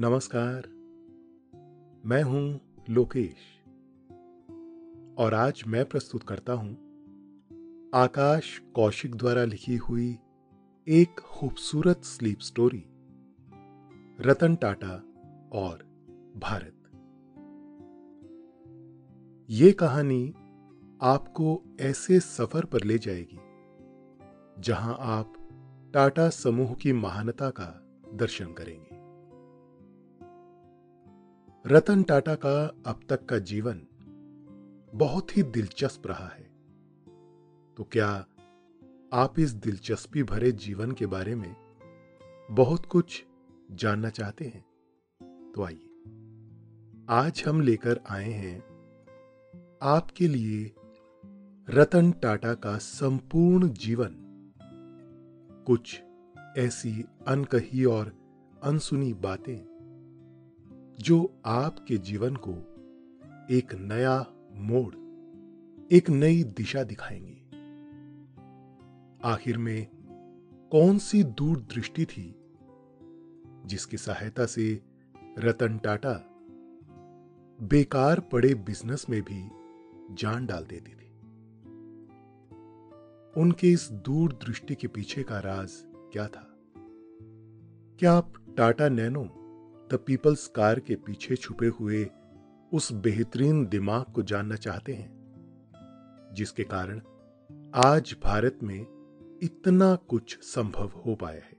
नमस्कार। मैं हूँ लोकेश। और आज मैं प्रस्तुत करता हूँ आकाश कौशिक द्वारा लिखी हुई एक खूबसूरत स्लीप स्टोरी, रतन टाटा और भारत। ये कहानी आपको ऐसे सफ़र पर ले जाएगी, जहाँ आप टाटा समूह की महानता का दर्शन करेंगे। रतन टाटा का अब तक का जीवन बहुत ही दिलचस्प रहा है। तो क्या आप इस दिलचस्पी भरे जीवन के बारे में बहुत कुछ जानना चाहते हैं? तो आइए, आज हम लेकर आए हैं आपके लिए रतन टाटा का संपूर्ण जीवन। कुछ ऐसी अनकही और अनसुनी बातें जो आपके जीवन को एक नया मोड़, एक नई दिशा दिखाएँगे। आखिर में कौन सी दूरदृष्टि थी जिसकी सहायता से रतन टाटा बेकार पड़े बिज़नेस में भी जान डाल देती थी? उनके इस दूरदृष्टि के पीछे का राज क्या था? क्या आप Tata Nano the people's car के पीछे छुपे हुए उस बेहतरीन दिमाग को जानना चाहते हैं, जिसके कारण आज भारत में इतना कुछ संभव हो पाया है,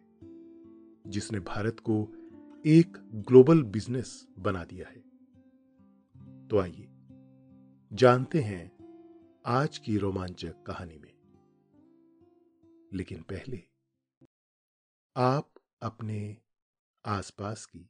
जिसने भारत को एक ग्लोबल बिज़नेस बना दिया है। तो आइए, जानते हैं आज की रोमांचक कहानी में। लेकिन पहले आप अपने आसपास की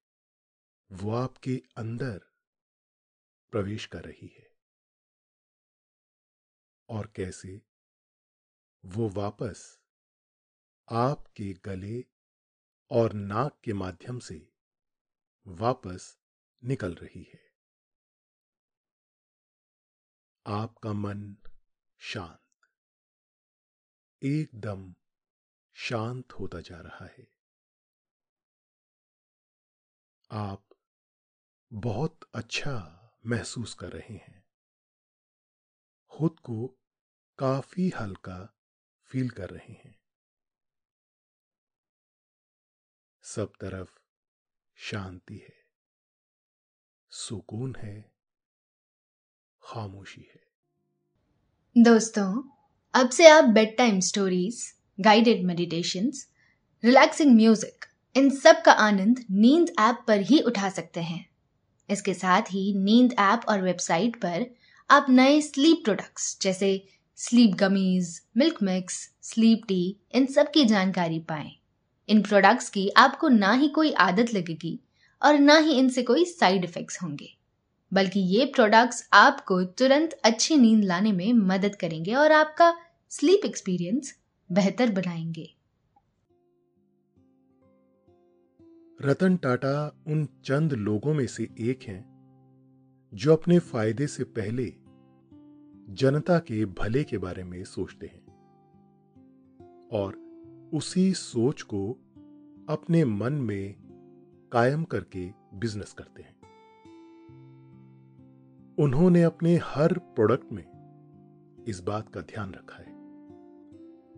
वो आपके अंदर प्रवेश कर रही है। और कैसे? वो वापस आपके गले और नाक के माध्यम से वापस निकल रही है। आपका मन शांत, एकदम शांत होता जा रहा है। आप बहुत अच्छा महसूस कर रहे हैं। खुद को काफ़ी हल्का फील कर रहे हैं। सब तरफ़ शांति है। सुकून है। खामोशी है। दोस्तों, अब से आप bed time stories guided meditations relaxing music इन सब का आनंद नींद ऐप पर ही उठा सकते हैं। इसके साथ ही नींद ऐप और वेबसाइट पर आप नए स्लीप प्रोडक्ट्स जैसे sleep gummies milk mix sleep tea इन सब की जानकारी पाएँ। इन प्रोडक्ट्स की आपको ना ही कोई आदत लगेगी और ना ही इनसे कोई साइड इफेक्ट्स होंगे, बल्कि ये प्रोडक्ट्स आपको तुरंत अच्छी नींद लाने में मदद करेंगे और आपका स्लीप एक्सपीरियंस बेहतर बनाएँगे। रतन टाटा उन चंद लोगों में से एक हैं, जो अपने फ़ायदे से पहले जनता के भले के बारे में सोचते हैं और उसी सोच को अपने मन में कायम करके बिज़नेस करते हैं। उन्होंने अपने हर प्रोडक्ट में इस बात का ध्यान रखा है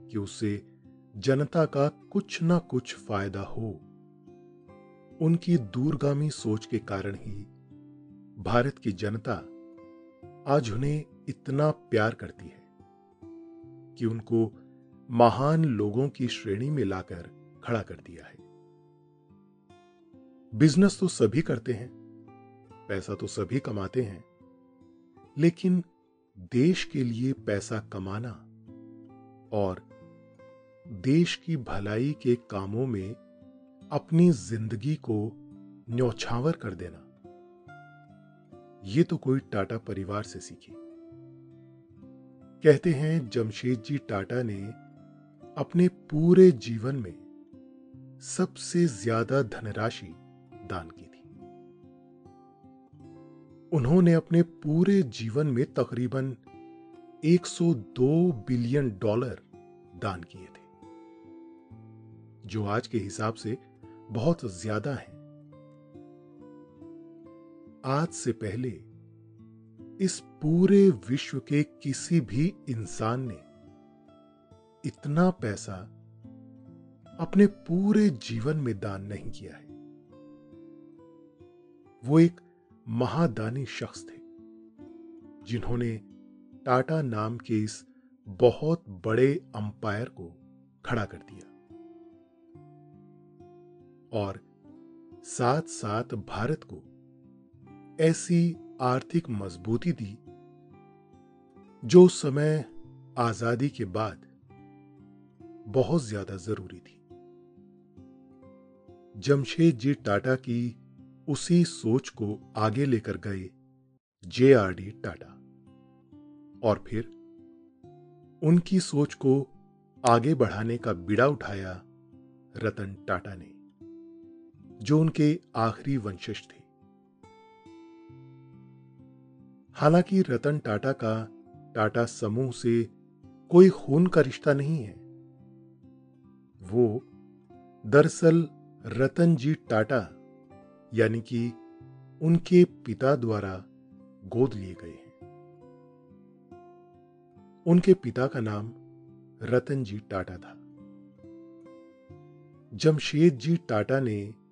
कि उससे जनता का कुछ ना कुछ फ़ायदा हो। उनकी दूरगामी सोच के कारण ही भारत की जनता आज उन्हें इतना प्यार करती है कि उनको महान लोगों की श्रेणी में लाकर खड़ा कर दिया है। बिज़नेस तो सभी करते हैं, पैसा तो सभी कमाते हैं, लेकिन देश के लिए पैसा कमाना और देश की भलाई के कामों में अपनी ज़िंदगी को न्यौछावर कर देना। ये तो कोई टाटा परिवार से सीखी। कहते हैं, जमशेद जी टाटा ने अपने पूरे जीवन में सबसे ज़्यादा धनराशि दान की थी। उन्होंने अपने पूरे जीवन में तकरीबन 102 बिलियन डॉलर दान किए थे, जो आज के हिसाब से बहुत ज़्यादा है। आज से पहले इस पूरे विश्व के किसी भी इंसान ने इतना पैसा अपने पूरे जीवन में दान नहीं किया है। वो एक महादानी शख्स थे, जिन्होंने टाटा नाम के इस बहुत बड़े अंपायर को खड़ा कर दिया। और साथ साथ भारत को ऐसी आर्थिक मजबूती दी, जो समय आज़ादी के बाद बहुत ज़्यादा ज़रूरी थी। जमशेद जी टाटा की उसी सोच को आगे लेकर गए जे आर डी टाटा और फिर उनकी सोच को आगे बढ़ाने का बिड़ा उठाया रतन टाटा ने। जो उनके आखिरी वंशज थे। हालाँकि रतन टाटा का टाटा समूह से कोई खून का रिश्ता नहीं है। वो दरअसल रतन जी टाटा, यानी कि उनके पिता द्वारा गोद लिए गए हैं। उनके पिता का नाम रतन जी टाटा था। जमशेद जी टाटा ने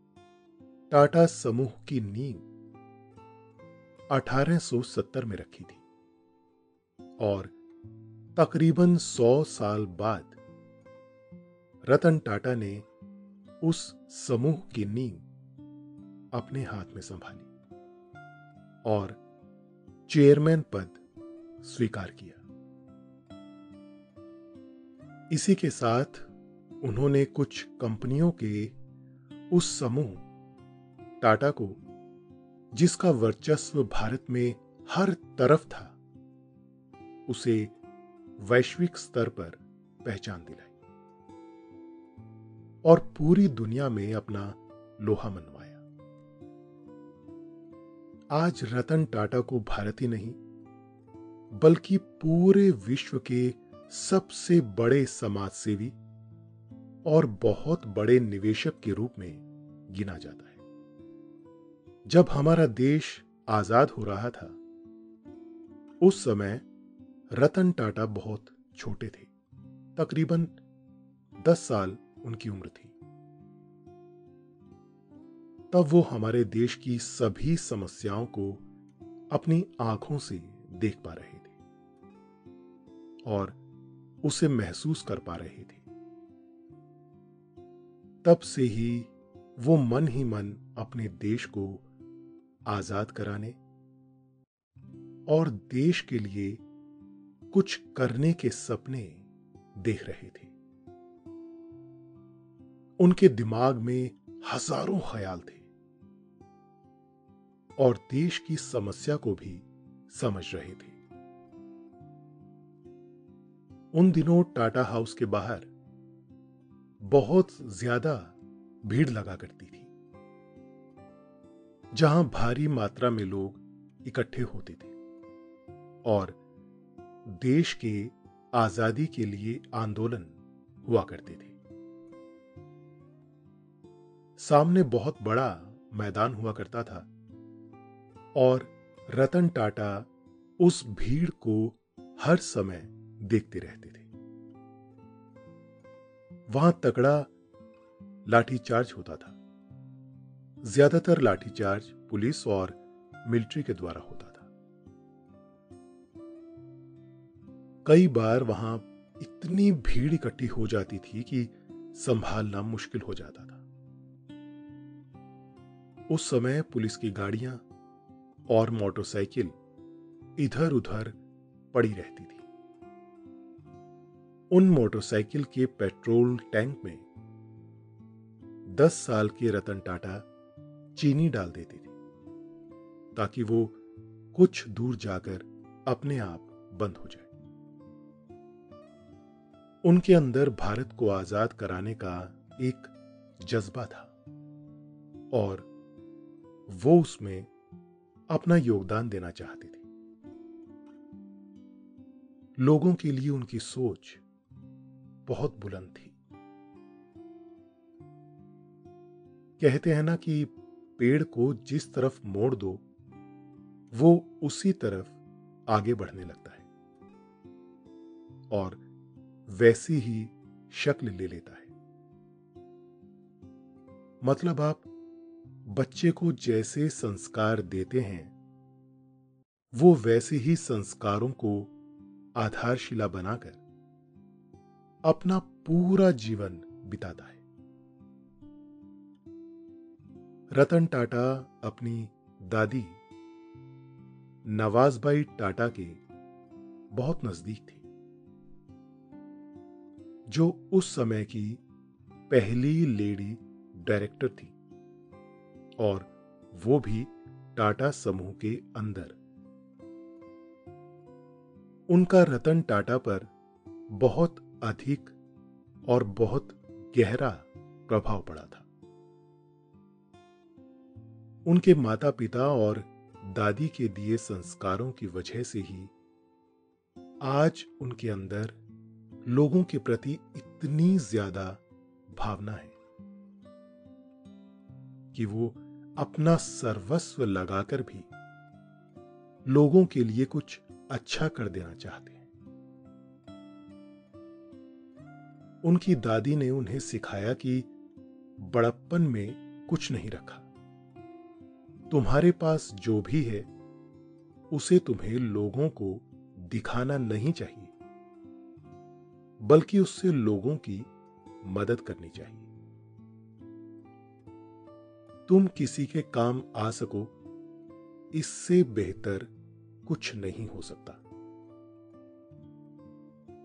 टाटा समूह की नींव 1870 में रखी थी और तकरीबन 100 साल बाद रतन टाटा ने उस समूह की नींव अपने हाथ में संभाली और चेयरमैन पद स्वीकार किया। इसी के साथ उन्होंने कुछ कंपनियों के उस समूह टाटा को, जिसका वर्चस्व भारत में हर तरफ़ था, उसे वैश्विक स्तर पर पहचान दिलाई और पूरी दुनिया में अपना लोहा मनवाया। आज रतन टाटा को भारत ही नहीं, बल्कि पूरे विश्व के सबसे बड़े समाजसेवी और बहुत बड़े निवेशक के रूप में गिना जाता है। जब हमारा देश आज़ाद हो रहा था, उस समय रतन टाटा बहुत छोटे थे। तकरीबन दस साल उनकी उम्र थी। तब वो हमारे देश की सभी समस्याओं को अपनी आँखों से देख पा रहे थे और उसे महसूस कर पा रहे थे। तब से ही वो मन ही मन अपने देश को आज़ाद कराने और देश के लिए कुछ करने के सपने देख रहे थे। उनके दिमाग में हज़ारों ख्याल थे और देश की समस्या को भी समझ रहे थे। उन दिनों टाटा हाउस के बाहर बहुत ज़्यादा भीड़ लगा करती थी। जहाँ भारी मात्रा में लोग इकट्ठे होते थे और देश के आज़ादी के लिए आंदोलन हुआ करते थे। सामने बहुत बड़ा मैदान हुआ करता था और रतन टाटा उस भीड़ को हर समय देखते रहते थे। वहाँ तकड़ा लाठीचार्ज होता था। ज़्यादातर लाठीचार्ज पुलिस और मिलिट्री के द्वारा होता था। कई बार वहाँ इतनी भीड़ इकट्ठी हो जाती थी कि संभालना मुश्किल हो जाता था। उस समय पुलिस की गाड़ियाँ और मोटरसाइकिल इधर उधर पड़ी रहती थी। उन मोटरसाइकिल के पेट्रोल टैंक में दस साल के रतन टाटा चीनी डाल देती थी, ताकि वो कुछ दूर जाकर अपने आप बंद हो जाए। उनके अंदर भारत को आज़ाद कराने का एक जज्बा था, और वो उसमें अपना योगदान देना चाहते थे। लोगों के लिए उनकी सोच बहुत बुलंद थी। कहते हैं ना कि पेड़ को जिस तरफ़ मोड़ दो, वो उसी तरफ़ आगे बढ़ने लगता है और वैसी ही शक्ल ले लेता है। मतलब आप बच्चे को जैसे संस्कार देते हैं, वो वैसे ही संस्कारों को आधारशिला बनाकर अपना पूरा जीवन बिताता है। रतन टाटा अपनी दादी, नवाजबाई टाटा के बहुत नज़दीक थी, जो उस समय की पहली लेडी डायरेक्टर थी और वो भी टाटा समूह के अंदर। उनका रतन टाटा पर बहुत अधिक और बहुत गहरा प्रभाव पड़ा था। उनके माता पिता और दादी के दिए संस्कारों की वजह से ही आज उनके अंदर लोगों के प्रति इतनी ज़्यादा भावना है कि वो अपना सर्वस्व लगाकर भी लोगों के लिए कुछ अच्छा कर देना चाहते हैं। उनकी दादी ने उन्हें सिखाया कि बड़प्पन में कुछ नहीं रखा। तुम्हारे पास जो भी है, उसे तुम्हें लोगों को दिखाना नहीं चाहिए, बल्कि उससे लोगों की मदद करनी चाहिए। तुम किसी के काम आ सको, इससे बेहतर कुछ नहीं हो सकता।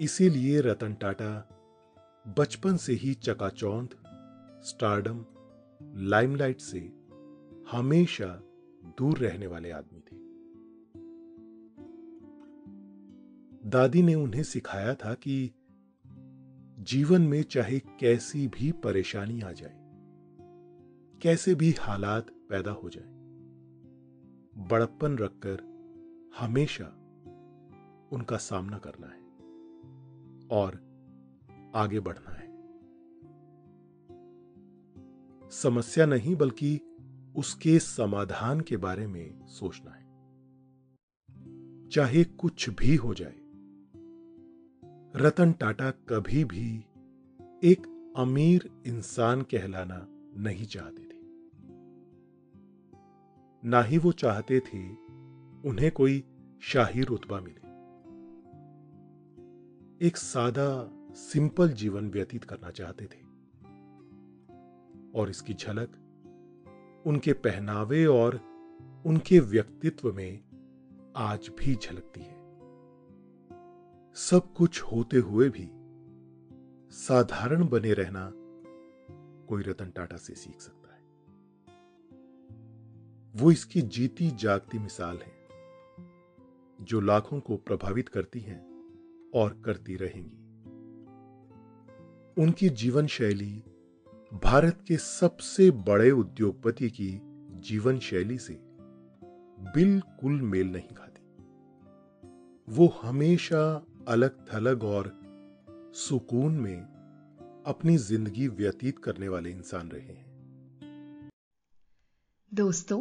इसीलिए रतन टाटा बचपन से ही चकाचौंध, स्टारडम, लाइमलाइट से हमेशा दूर रहने वाले आदमी थे। दादी ने उन्हें सिखाया था कि जीवन में चाहे कैसी भी परेशानी आ जाए, कैसे भी हालात पैदा हो जाए, बड़प्पन रखकर हमेशा उनका सामना करना है और आगे बढ़ना है। समस्या नहीं, बल्कि उसके समाधान के बारे में सोचना है। चाहे कुछ भी हो जाए, रतन टाटा कभी भी एक अमीर इंसान कहलाना नहीं चाहते थे। ना ही वो चाहते थे उन्हें कोई शाही रुतबा मिले। एक सादा, सिंपल जीवन व्यतीत करना चाहते थे। और इसकी झलक उनके पहनावे और उनके व्यक्तित्व में आज भी झलकती है। सब कुछ होते हुए भी साधारण बने रहना कोई रतन टाटा से सीख सकता है। वो इसकी जीती जागती मिसाल है, जो लाखों को प्रभावित करती हैं और करती रहेंगी। उनकी जीवन शैली भारत के सबसे बड़े उद्योगपति की जीवन शैली से बिल्कुल मेल नहीं खाती। वो हमेशा अलग थलग और सुकून में अपनी ज़िंदगी व्यतीत करने वाले इंसान रहे हैं। दोस्तों,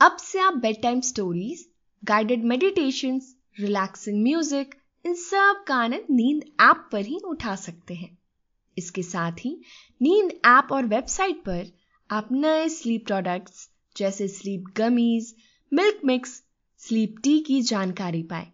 अब से आप bed time stories guided meditation relaxing music इन सब का आनंद नींद ऐप पर ही उठा सकते हैं। इसके साथ ही नींद ऐप और वेबसाइट पर आप नए स्लीप प्रोडक्ट्स जैसे sleep gummies milk mix sleep tea की जानकारी पाए।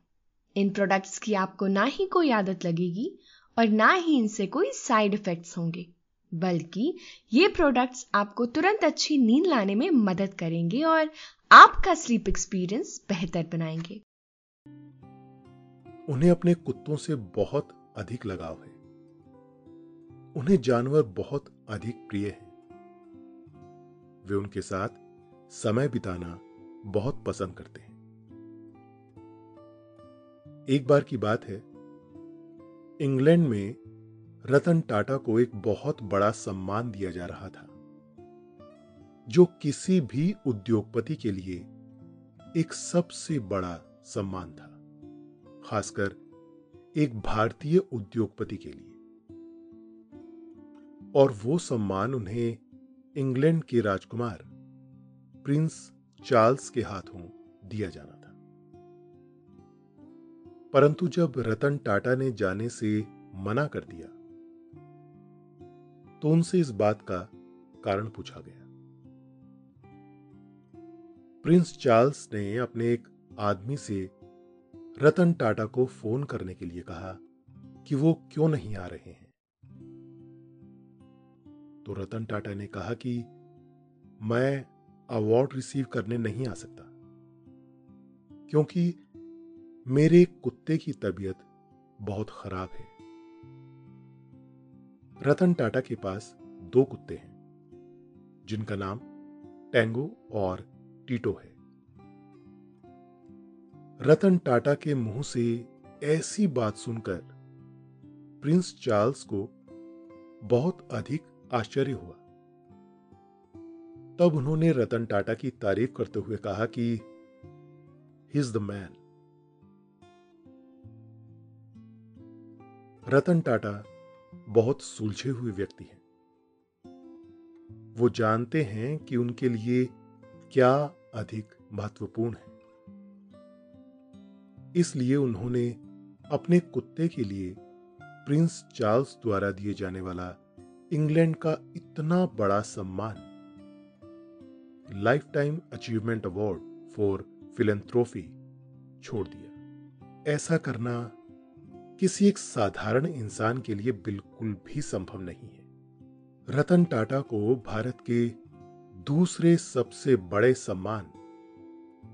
इन प्रोडक्ट्स की आपको ना ही कोई आदत लगेगी और ना ही इनसे कोई साइड इफेक्ट्स होंगे, बल्कि ये प्रोडक्ट्स आपको तुरंत अच्छी नींद लाने में मदद करेंगे और आपका स्लीप एक्सपीरियंस बेहतर बनाएँगे। उन्हें अपने कुत्तों से बहुत अधिक लगाव है। उन्हें जानवर बहुत अधिक प्रिय हैं। वे उनके साथ समय बिताना बहुत पसंद करते हैं। एक बार की बात है, इंग्लैंड में रतन टाटा को एक बहुत बड़ा सम्मान दिया जा रहा था, जो किसी भी उद्योगपति के लिए एक सबसे बड़ा सम्मान था, खासकर एक भारतीय उद्योगपति के लिए। और वो सम्मान उन्हें इंग्लैंड के राजकुमार, प्रिंस चार्ल्स के हाथों दिया जाना था। परंतु जब रतन टाटा ने जाने से मना कर दिया तो उनसे इस बात का कारण पूछा गया। प्रिंस चार्ल्स ने अपने एक आदमी से रतन टाटा को फ़ोन करने के लिए कहा कि वो क्यों नहीं आ रहे हैं। तो रतन टाटा ने कहा कि मैं अवार्ड रिसीव करने नहीं आ सकता, क्योंकि मेरे कुत्ते की तबीयत बहुत खराब है। रतन टाटा के पास दो कुत्ते हैं, जिनका नाम टेंगो और टीटो है। रतन टाटा के मुँह से ऐसी बात सुनकर प्रिंस चार्ल्स को बहुत अधिक आश्चर्य हुआ। तब उन्होंने रतन टाटा की तारीफ़ करते हुए कहा कि he's the man Ratan Tata बहुत सुलझे हुए व्यक्ति हैं। वो जानते हैं कि उनके लिए क्या अधिक महत्वपूर्ण है। इसलिए उन्होंने अपने कुत्ते के लिए प्रिंस चार्ल्स द्वारा दिए जाने वाला इंग्लैंड का इतना बड़ा सम्मान। Lifetime achievement award for philanthropy छोड़ दिया। ऐसा करना किसी एक साधारण इंसान के लिए बिल्कुल भी संभव नहीं है। रतन टाटा को भारत के दूसरे सबसे बड़े सम्मान,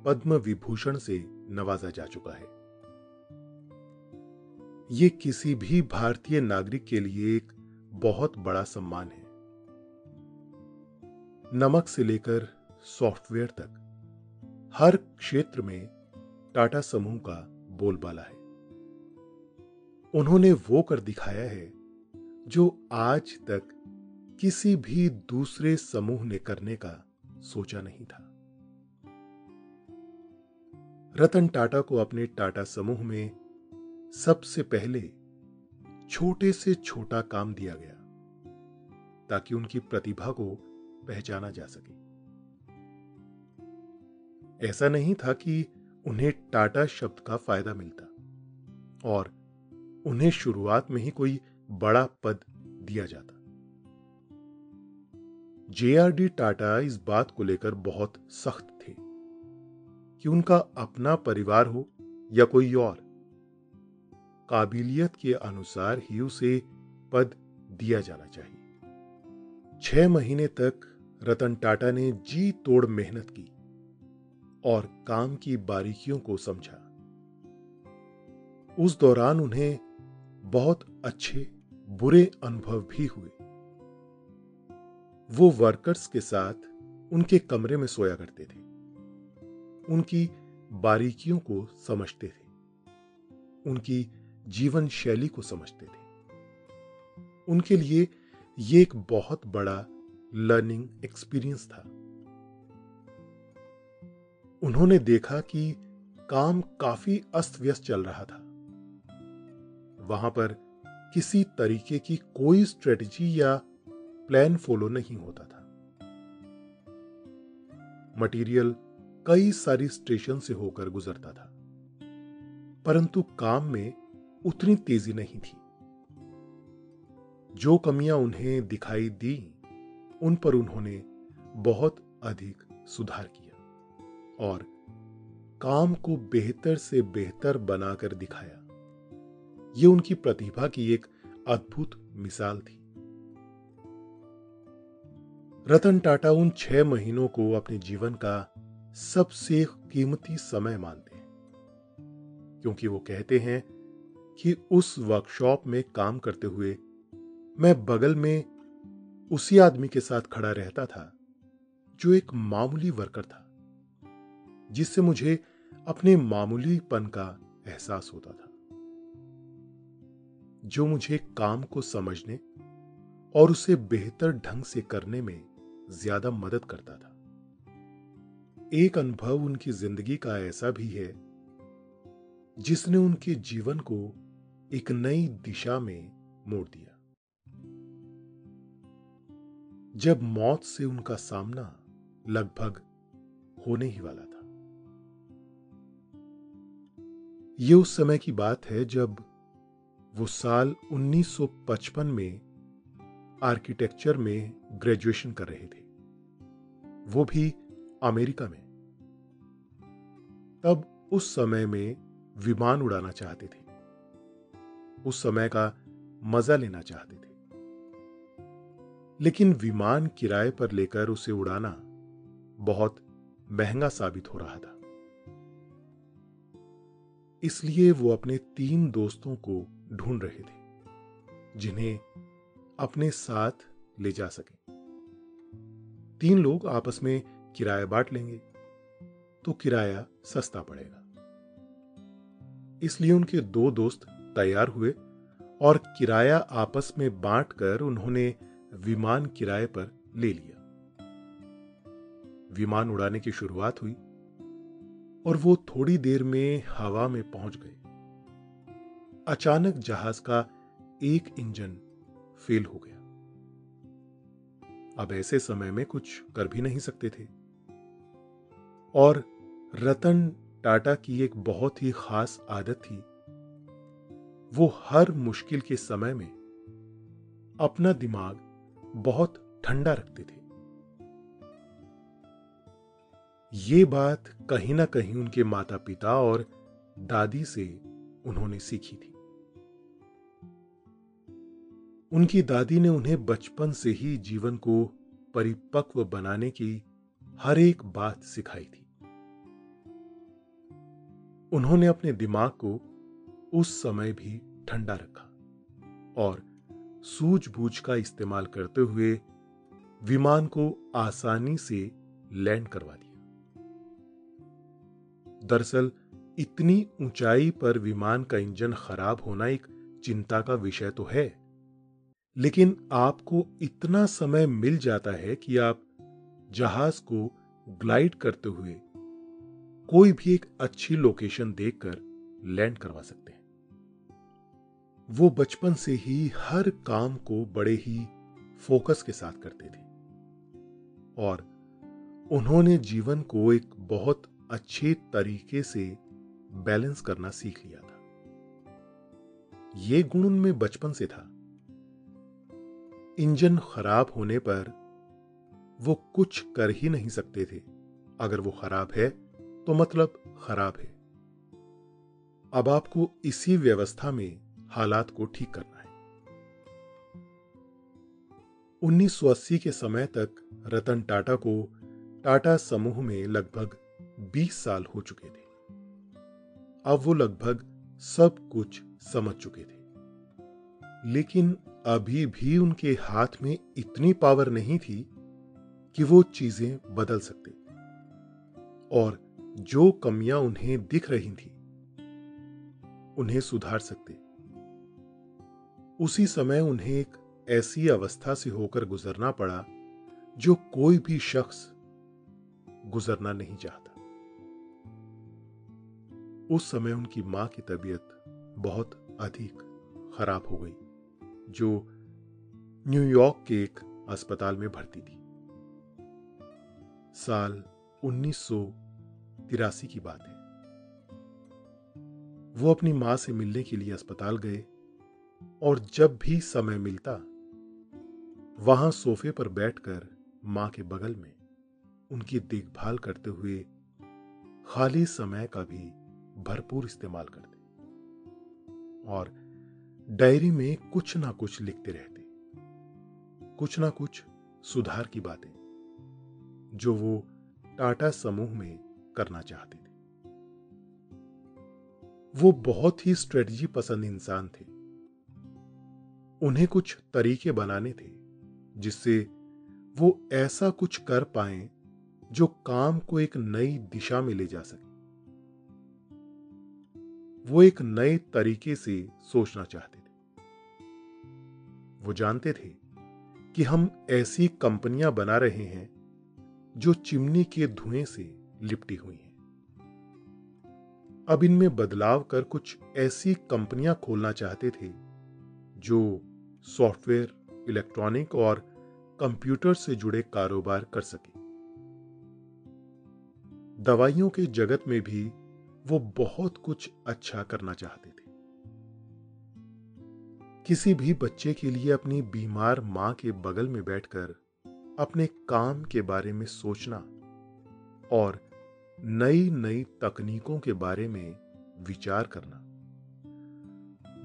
पद्म विभूषण से नवाजा जा चुका है। ये किसी भी भारतीय नागरिक के लिए एक बहुत बड़ा सम्मान है। नमक से लेकर सॉफ्टवेयर तक, हर क्षेत्र में टाटा समूह का बोलबाला है। उन्होंने वो कर दिखाया है जो आज तक किसी भी दूसरे समूह ने करने का सोचा नहीं था। रतन टाटा को अपने टाटा समूह में सबसे पहले छोटे से छोटा काम दिया गया, ताकि उनकी प्रतिभा को पहचाना जा सके। ऐसा नहीं था कि उन्हें टाटा शब्द का फ़ायदा मिलता और उन्हें शुरुआत में ही कोई बड़ा पद दिया जाता। जेआरडी टाटा इस बात को लेकर बहुत सख्त थे कि उनका अपना परिवार हो या कोई और। काबिलियत के अनुसार ही उसे पद दिया जाना चाहिए। छह महीने तक रतन टाटा ने जी तोड़ मेहनत की और काम की बारीकियों को समझा। उस दौरान उन्हें बहुत अच्छे, बुरे अनुभव भी हुए। वो वर्कर्स के साथ उनके कमरे में सोया करते थे। उनकी बारीकियों को समझते थे। उनकी जीवन शैली को समझते थे। उनके लिए यह एक बहुत बड़ा लर्निंग एक्सपीरियंस था। उन्होंने देखा कि काम काफ़ी अस्त व्यस्त चल रहा था। वहाँ पर किसी तरीके की कोई स्ट्रेटजी या प्लान फॉलो नहीं होता था। मटेरियल कई सारी स्टेशन से होकर गुजरता था। परंतु काम में उतनी तेज़ी नहीं थी। जो कमियाँ उन्हें दिखाई दी, उन पर उन्होंने बहुत अधिक सुधार किया और काम को बेहतर से बेहतर बनाकर दिखाया। यह उनकी प्रतिभा की एक अद्भुत मिसाल थी। रतन टाटा उन छह महीनों को अपने जीवन का सबसे कीमती समय मानते हैं, क्योंकि वो कहते हैं कि उस वर्कशॉप में काम करते हुए मैं बगल में उसी आदमी के साथ खड़ा रहता था, जो एक मामूली वर्कर था, जिससे मुझे अपने मामूलीपन का एहसास होता था। जो मुझे काम को समझने और उसे बेहतर ढंग से करने में ज़्यादा मदद करता था। एक अनुभव उनकी ज़िंदगी का ऐसा भी है, जिसने उनके जीवन को एक नई दिशा में मोड़ दिया। जब मौत से उनका सामना लगभग होने ही वाला था। यह उस समय की बात है जब वो साल 1955 में आर्किटेक्चर में ग्रेजुएशन कर रहे थे। वो भी अमेरिका में। तब उस समय में विमान उड़ाना चाहते थे। उस समय का मज़ा लेना चाहते थे। लेकिन विमान किराए पर लेकर उसे उड़ाना बहुत महँगा साबित हो रहा था। इसलिए वो अपने तीन दोस्तों को ढूंढ रहे थे, जिन्हें अपने साथ ले जा सके। तीन लोग आपस में किराया बांट लेंगे तो किराया सस्ता पड़ेगा। इसलिए उनके दो दोस्त तैयार हुए और किराया आपस में बांटकर उन्होंने विमान किराए पर ले लिया। विमान उड़ाने की शुरुआत हुई और वो थोड़ी देर में हवा में पहुँच गए। अचानक जहाज़ का एक इंजन फेल हो गया। अब ऐसे समय में कुछ कर भी नहीं सकते थे। और रतन टाटा की एक बहुत ही खास आदत थी वो हर मुश्किल के समय में अपना दिमाग बहुत ठंडा रखते थे। ये बात कहीं ना कहीं उनके माता पिता और दादी से उन्होंने सीखी थी। उनकी दादी ने उन्हें बचपन से ही जीवन को परिपक्व बनाने की हर एक बात सिखाई थी। उन्होंने अपने दिमाग को उस समय भी ठंडा रखा और सूझबूझ का इस्तेमाल करते हुए विमान को आसानी से लैंड करवा दिया। दरअसल, इतनी ऊंचाई पर विमान का इंजन खराब होना एक चिंता का विषय तो है, लेकिन आपको इतना समय मिल जाता है कि आप जहाज़ को ग्लाइड करते हुए कोई भी एक अच्छी लोकेशन देखकर लैंड करवा सकते वो बचपन से ही हर काम को बड़े ही फोकस के साथ करते थे। और उन्होंने जीवन को एक बहुत अच्छे तरीके से बैलेंस करना सीख लिया था। यह गुण उनमें बचपन से था। इंजन खराब होने पर वो कुछ कर ही नहीं सकते थे। अगर वो खराब है तो मतलब खराब है। अब आपको इसी व्यवस्था में हालात को ठीक करना है। 1980 के समय तक रतन टाटा को टाटा समूह में लगभग 20 साल हो चुके थे। अब वो लगभग सब कुछ समझ चुके थे। लेकिन अभी भी उनके हाथ में इतनी पावर नहीं थी कि वो चीज़ें बदल सकते। और जो कमियाँ उन्हें दिख रही थी, उन्हें सुधार सकते। उसी समय उन्हें एक ऐसी अवस्था से होकर गुजरना पड़ा, जो कोई भी शख्स गुजरना नहीं चाहता। उस समय उनकी माँ की तबीयत बहुत अधिक खराब हो गई, जो न्यूयॉर्क के एक अस्पताल में भर्ती थी। साल उन्नीस सौ तिरासी की बात है। वो अपनी माँ से मिलने के लिए अस्पताल गए और जब भी समय मिलता, वहाँ सोफे पर बैठकर माँ के बगल में उनकी देखभाल करते हुए खाली समय का भी भरपूर इस्तेमाल करते और डायरी में कुछ ना कुछ लिखते रहते। कुछ ना कुछ सुधार की बातें जो वो टाटा समूह में करना चाहते थे। वो बहुत ही स्ट्रेटजी पसंद इंसान थे। उन्हें कुछ तरीके बनाने थे, जिससे वो ऐसा कुछ कर पाए जो काम को एक नई दिशा में ले जा सके। वो एक नए तरीके से सोचना चाहते थे। वो जानते थे कि हम ऐसी कंपनियाँ बना रहे हैं जो चिमनी के धुएँ से लिपटी हुई हैं। अब इनमें बदलाव कर कुछ ऐसी कंपनियाँ खोलना चाहते थे जो सॉफ्टवेयर, इलेक्ट्रॉनिक और कंप्यूटर से जुड़े कारोबार कर सके। दवाइयों के जगत में भी वो बहुत कुछ अच्छा करना चाहते थे। किसी भी बच्चे के लिए अपनी बीमार माँ के बगल में बैठकर अपने काम के बारे में सोचना और नई नई तकनीकों के बारे में विचार करना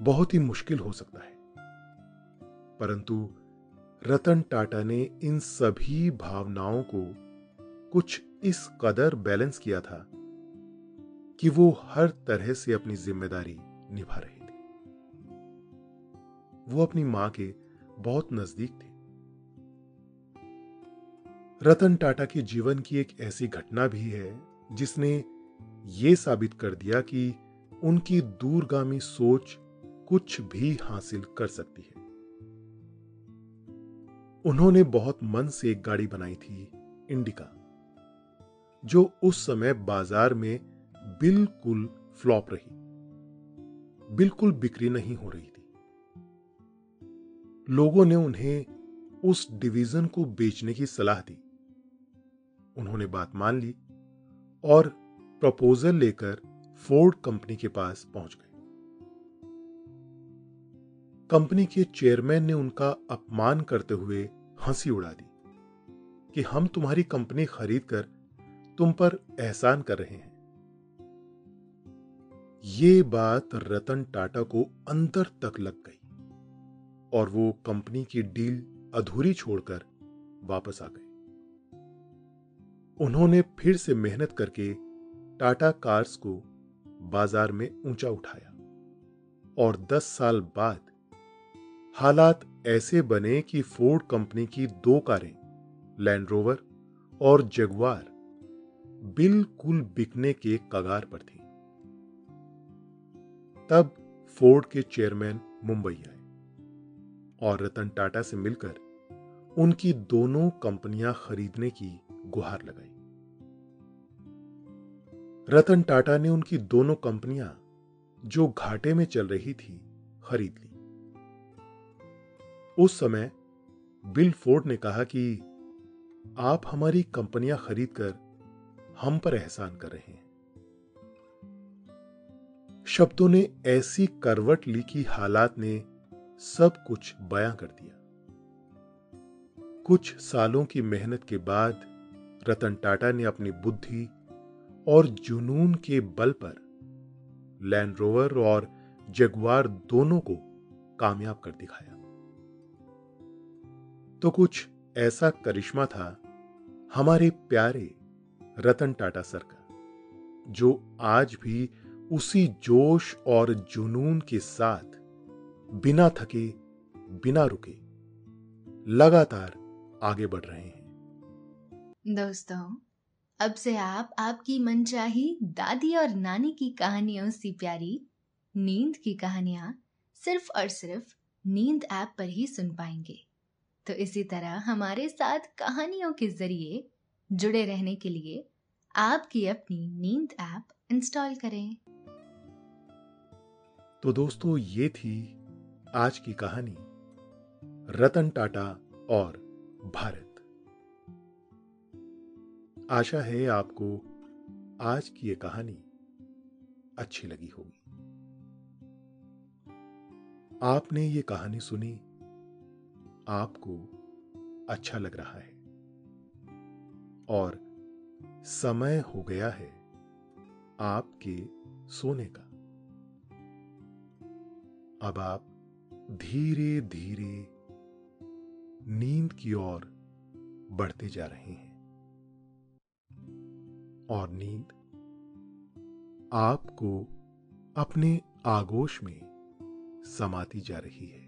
बहुत ही मुश्किल हो सकता है। परंतु रतन टाटा ने इन सभी भावनाओं को कुछ इस कदर बैलेंस किया था कि वो हर तरह से अपनी ज़िम्मेदारी निभा रहे थे। वो अपनी माँ के बहुत नज़दीक थे। रतन टाटा के जीवन की एक ऐसी घटना भी है जिसने ये साबित कर दिया कि उनकी दूरगामी सोच कुछ भी हासिल कर सकती है। उन्होंने बहुत मन से एक गाड़ी बनाई थी, इंडिका, जो उस समय बाज़ार में बिल्कुल फ्लॉप रही, बिल्कुल बिक्री नहीं हो रही थी। लोगों ने उन्हें उस डिवीज़न को बेचने की सलाह दी। उन्होंने बात मान ली और प्रपोजल लेकर फोर्ड कंपनी के पास पहुँच गए। कंपनी के चेयरमैन ने उनका अपमान करते हुए हँसी उड़ा दी कि हम तुम्हारी कंपनी खरीद कर तुम पर एहसान कर रहे हैं। ये बात रतन टाटा को अंदर तक लग गई और वो कंपनी की डील अधूरी छोड़कर वापस आ गए। उन्होंने फिर से मेहनत करके टाटा कार्स को बाज़ार में ऊँचा उठाया और 10 साल बाद हालात ऐसे बने कि फोर्ड कंपनी की दो कारें, लैंड रोवर और जगवार बिल्कुल बिकने के कगार पर थी। तब फोर्ड के चेयरमैन मुंबई आए और रतन टाटा से मिलकर उनकी दोनों कंपनियाँ खरीदने की गुहार लगाई। रतन टाटा ने उनकी दोनों कंपनियाँ जो घाटे में चल रही थी खरीद ली। उस समय बिल फोर्ड ने कहा कि आप हमारी कंपनियाँ खरीदकर हम पर एहसान कर रहे हैं। शब्दों ने ऐसी करवट ली कि हालात ने सब कुछ बयां कर दिया। कुछ सालों की मेहनत के बाद रतन टाटा ने अपनी बुद्धि और जुनून के बल पर लैंड रोवर और जगवार दोनों को कामयाब कर दिखाया। तो कुछ ऐसा करिश्मा था हमारे प्यारे रतन टाटा सर का, जो आज भी उसी जोश और जुनून के साथ बिना थके, बिना रुके, लगातार आगे बढ़ रहे हैं। दोस्तों, अब से आप आपकी मनचाही दादी और नानी की कहानियों से प्यारी नींद की कहानियाँ सिर्फ़ और सिर्फ़ नींद ऐप पर ही सुन पाएँगे। तो इसी तरह हमारे साथ कहानियों के ज़रिए जुड़े रहने के लिए आपकी अपनी नींद ऐप इंस्टॉल करें। तो दोस्तों, ये थी आज की कहानी, रतन टाटा और भारत। आशा है आपको आज की ये कहानी अच्छी लगी होगी। आपने ये कहानी सुनी आपको अच्छा लग रहा है। और समय हो गया है आपके सोने का। अब आप धीरे धीरे नींद की ओर बढ़ते जा रहे हैं। और नींद आपको अपने आगोश में समाती जा रही है।